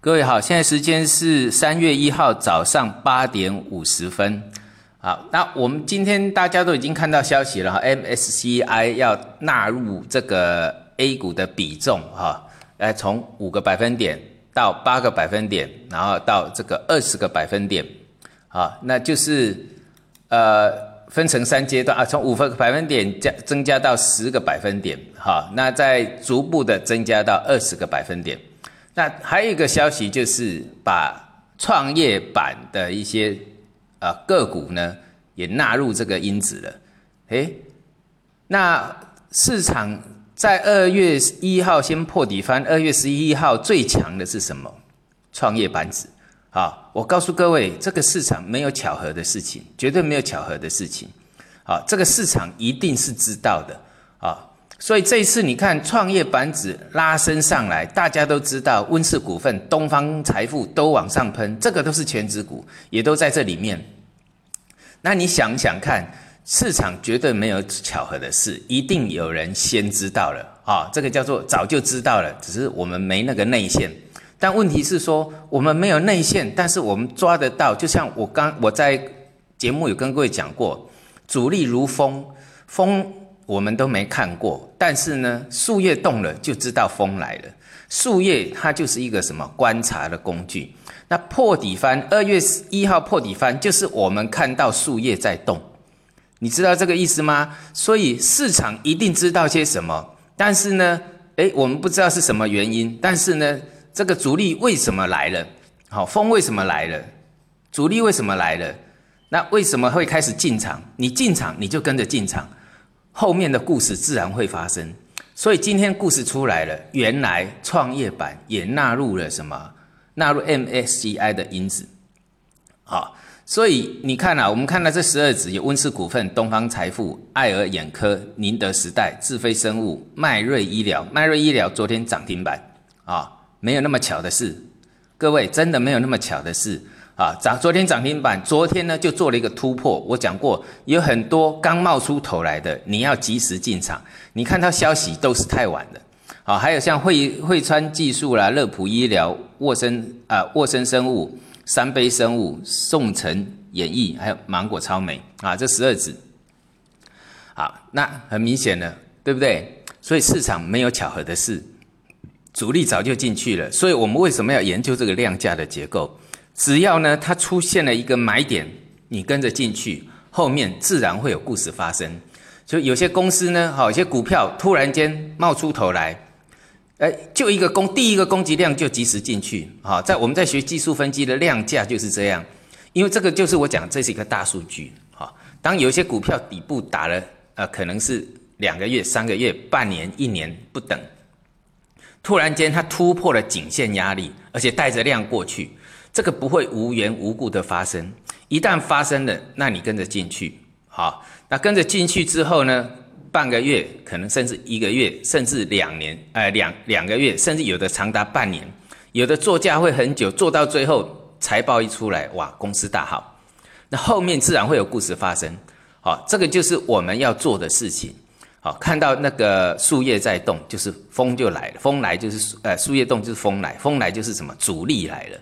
各位好，现在时间是三月一号早上八点五十分。好，那我们今天大家都已经看到消息了哈，MSCI 要纳入这个 A 股的比重哈，来从五个百分点到八个百分点，然后到这个二十个百分点，好，那就是呃分成三阶段啊，从五个百分点加增加到十个百分点，哈，那再逐步的增加到二十个百分点。那还有一个消息，就是把创业板的一些啊个股呢，也纳入这个因子了。诶，那市场在二月一号先破底翻，二月十一号最强的是什么？创业板指。好，我告诉各位，这个市场没有巧合的事情，绝对没有巧合的事情。好，这个市场一定是知道的。啊。所以这一次你看创业板指拉升上来，大家都知道温氏股份、东方财富都往上喷，这个都是全指股，也都在这里面。那你想想看，市场绝对没有巧合的事，一定有人先知道了啊！这个叫做早就知道了，只是我们没那个内线。但问题是说，我们没有内线，但是我们抓得到。就像我刚我在节目有跟各位讲过，主力如风，风。我们都没看过，但是呢，树叶动了就知道风来了。树叶它就是一个什么观察的工具。那破底翻，二月一号破底翻，就是我们看到树叶在动，你知道这个意思吗？所以市场一定知道些什么，但是呢，诶，我们不知道是什么原因。但是呢，这个主力为什么来了？好，风为什么来了？主力为什么来了？那为什么会开始进场？你进场你就跟着进场。后面的故事自然会发生，所以今天故事出来了，原来创业板也纳入了什么？纳入 MSCI 的因子。好，所以你看啊，我们看到这十二只有温氏股份、东方财富、爱尔眼科、宁德时代、智飞生物、迈瑞医疗。迈瑞医疗昨天涨停板啊，没有那么巧的事，各位真的没有那么巧的事。啊，涨昨天涨停板，昨天呢就做了一个突破。我讲过，有很多刚冒出头来的，你要及时进场。你看到消息都是太晚的。好，还有像汇汇川技术啦、乐普医疗、沃森啊、沃森生物、三杯生物、宋城演艺，还有芒果超美啊，这十二只。好，那很明显的，对不对？所以市场没有巧合的事，主力早就进去了。所以我们为什么要研究这个量价的结构？只要呢，它出现了一个买点，你跟着进去，后面自然会有故事发生。就有些公司呢，好，有些股票突然间冒出头来，哎，就一个攻，第一个攻击量就及时进去。好，在我们在学技术分析的量价就是这样，因为这个就是我讲，这是一个大数据。好，当有一些股票底部打了，呃，可能是两个月、三个月、半年、一年不等，突然间它突破了颈线压力，而且带着量过去。这个不会无缘无故的发生，一旦发生了，那你跟着进去，好，那跟着进去之后呢，半个月，可能甚至一个月，甚至两年，呃，两两个月，甚至有的长达半年，有的做价会很久，做到最后财报一出来，哇，公司大好，那后面自然会有故事发生，好，这个就是我们要做的事情，好，看到那个树叶在动，就是风就来了，风来就是呃树叶动就是风来，风来就是什么？主力来了。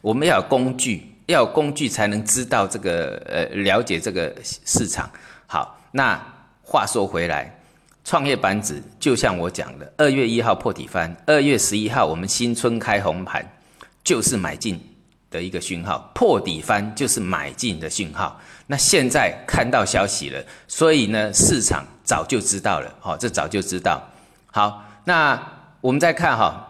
我们要有工具，要有工具才能知道这个呃了解这个市场。好，那话说回来，创业板指就像我讲的，二月一号破底翻，二月十一号我们新春开红盘，就是买进的一个讯号，破底翻就是买进的讯号。那现在看到消息了，所以呢市场早就知道了，好，这早就知道。好，那我们再看哈。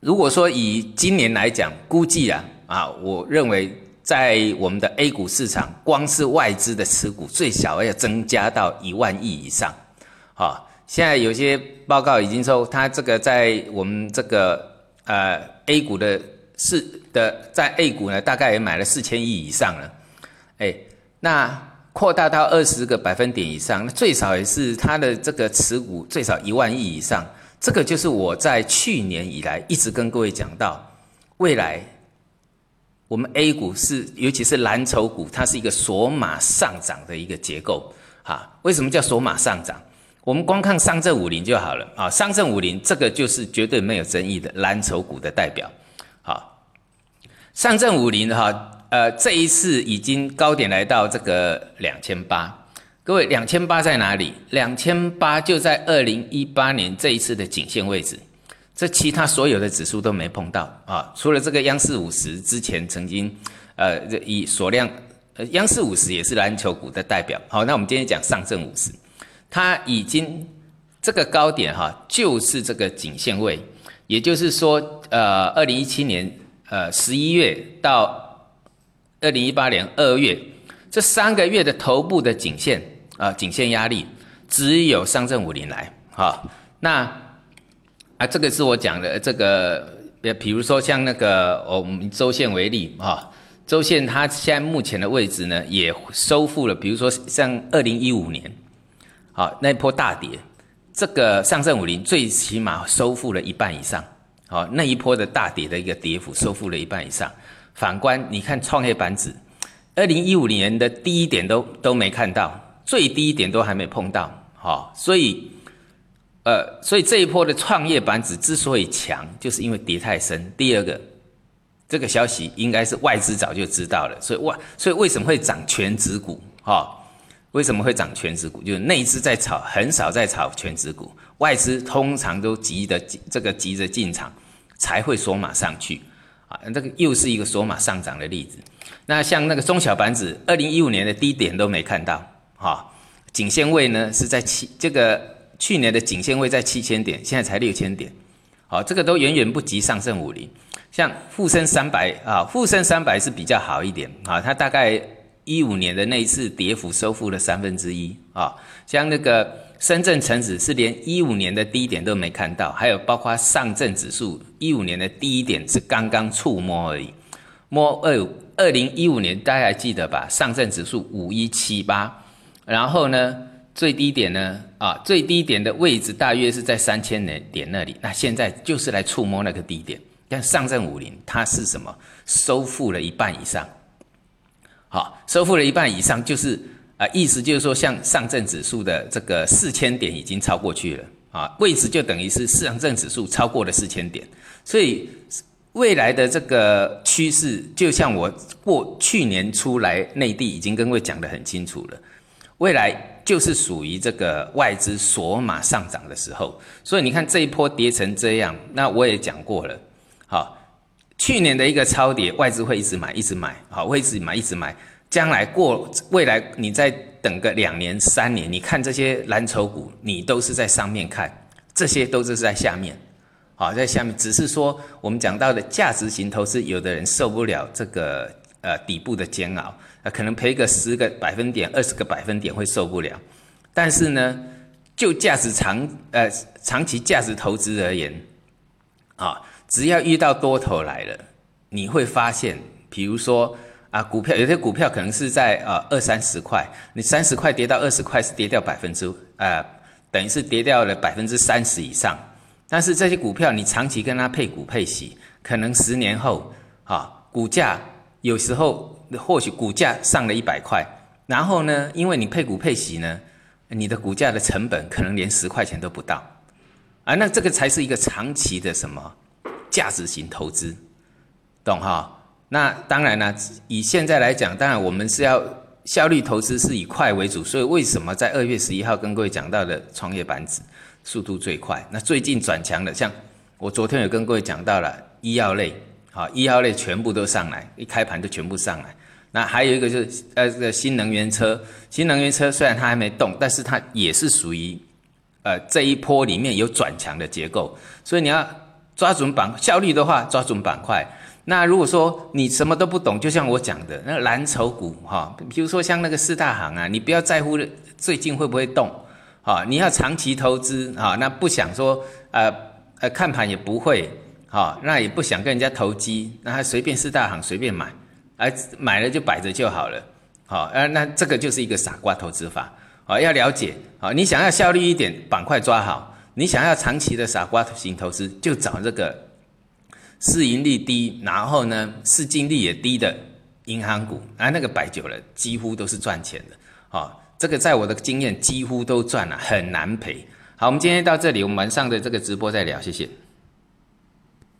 如果说以今年来讲，估计啊啊，我认为在我们的 A 股市场，光是外资的持股最少要增加到一万亿以上。啊，现在有些报告已经说，它这个在我们这个呃 A 股的市的在 A 股呢，大概也买了四千亿以上了。哎，那扩大到二十个百分点以上，那最少也是它的这个持股最少一万亿以上。这个就是我在去年以来一直跟各位讲到，未来我们 A 股是，尤其是蓝筹股，它是一个索码上涨的一个结构。哈，为什么叫索码上涨？我们光看上证五零就好了啊，上证五零这个就是绝对没有争议的蓝筹股的代表。好，上证五零哈，呃，这一次已经高点来到这个两千八。各位，两千八在哪里？两千八就在二零一八年这一次的颈线位置。这其他所有的指数都没碰到啊，除了这个央视五十之前曾经，呃，以锁量，呃，央视五十也是蓝筹股的代表。好，那我们今天讲上证五十，它已经这个高点哈，就是这个颈线位，也就是说，呃，二零一七年呃十一月到二零一八年二月这三个月的头部的颈线。啊，颈线压力只有上证五零来，好，那啊，这个是我讲的这个，比如说像那个我们周线为例，哈，周线它现在目前的位置呢，也收复了，比如说像二零一五年，好，那一波大跌，这个上证五零最起码收复了一半以上，好，那一波的大跌的一个跌幅收复了一半以上。反观你看创业板指，二零一五年的低点都都没看到。最低点都还没碰到，哈，所以，呃，所以这一波的创业板指之所以强，就是因为跌太深。第二个，这个消息应该是外资早就知道了，所以外，所以为什么会涨全指股？哈，为什么会涨全指股？就是内资在炒，很少在炒全指股，外资通常都急的这个急着进场，才会锁码上去，啊，这个又是一个锁码上涨的例子。那像那个中小板指，二零一五年的低点都没看到。好，颈线位呢是在七，这个去年的颈线位在七千点，现在才六千点，好，这个都远远不及上证五零。像沪深三百啊，沪深三百是比较好一点啊，它大概一五年的那一次跌幅收复了三分之一啊。像那个深圳成指是连一五年的低点都没看到，还有包括上证指数一五年的低点是刚刚触摸而已，摸二二零一五年大家还记得吧？上证指数五一七八。然后呢，最低点呢，啊，最低点的位置大约是在三千点那里。那现在就是来触摸那个低点。但上证五零它是什么？收复了一半以上。好，收复了一半以上，就是啊，意思就是说，像上证指数的这个四千点已经超过去了啊，位置就等于是上证指数超过了四千点。所以未来的这个趋势，就像我过去年出来内地已经跟各位讲的很清楚了。未来就是属于这个外资索码上涨的时候，所以你看这一波跌成这样，那我也讲过了，好，去年的一个超跌，外资会一直买，一直买，好，会一直买，一直买，将来过未来你再等个两年三年，你看这些蓝筹股，你都是在上面看，这些都是在下面，好，在下面，只是说我们讲到的价值型投资，有的人受不了这个呃底部的煎熬。啊，可能赔个十个百分点、二十个百分点会受不了，但是呢，就价值长呃长期价值投资而言，啊，只要遇到多头来了，你会发现，比如说啊，股票有些股票可能是在啊二三十块，你三十块跌到二十块是跌掉百分之呃，等于是跌掉了百分之三十以上，但是这些股票你长期跟它配股配息，可能十年后啊，股价有时候。或许股价上了一百块，然后呢，因为你配股配息呢，你的股价的成本可能连十块钱都不到，啊，那这个才是一个长期的什么价值型投资，懂哈？那当然呢，以现在来讲，当然我们是要效率投资是以快为主，所以为什么在二月十一号跟各位讲到的创业板指速度最快？那最近转强的，像我昨天有跟各位讲到了医药类，好，医药类全部都上来，一开盘就全部上来。那还有一个就是呃，这个新能源车，新能源车虽然它还没动，但是它也是属于呃这一波里面有转强的结构，所以你要抓准板效率的话，抓准板块。那如果说你什么都不懂，就像我讲的那蓝筹股哈，比如说像那个四大行啊，你不要在乎最近会不会动，哈，你要长期投资哈，那不想说呃呃看盘也不会哈，那也不想跟人家投机，那他随便四大行随便买。哎，买了就摆着就好了，好，呃，那这个就是一个傻瓜投资法，好，要了解，好，你想要效率一点，板块抓好；你想要长期的傻瓜型投资，就找这个市盈率低，然后呢市净率也低的银行股，啊，那个摆久了几乎都是赚钱的，好，这个在我的经验几乎都赚了，很难赔。好，我们今天到这里，我们晚上的这个直播再聊，谢谢。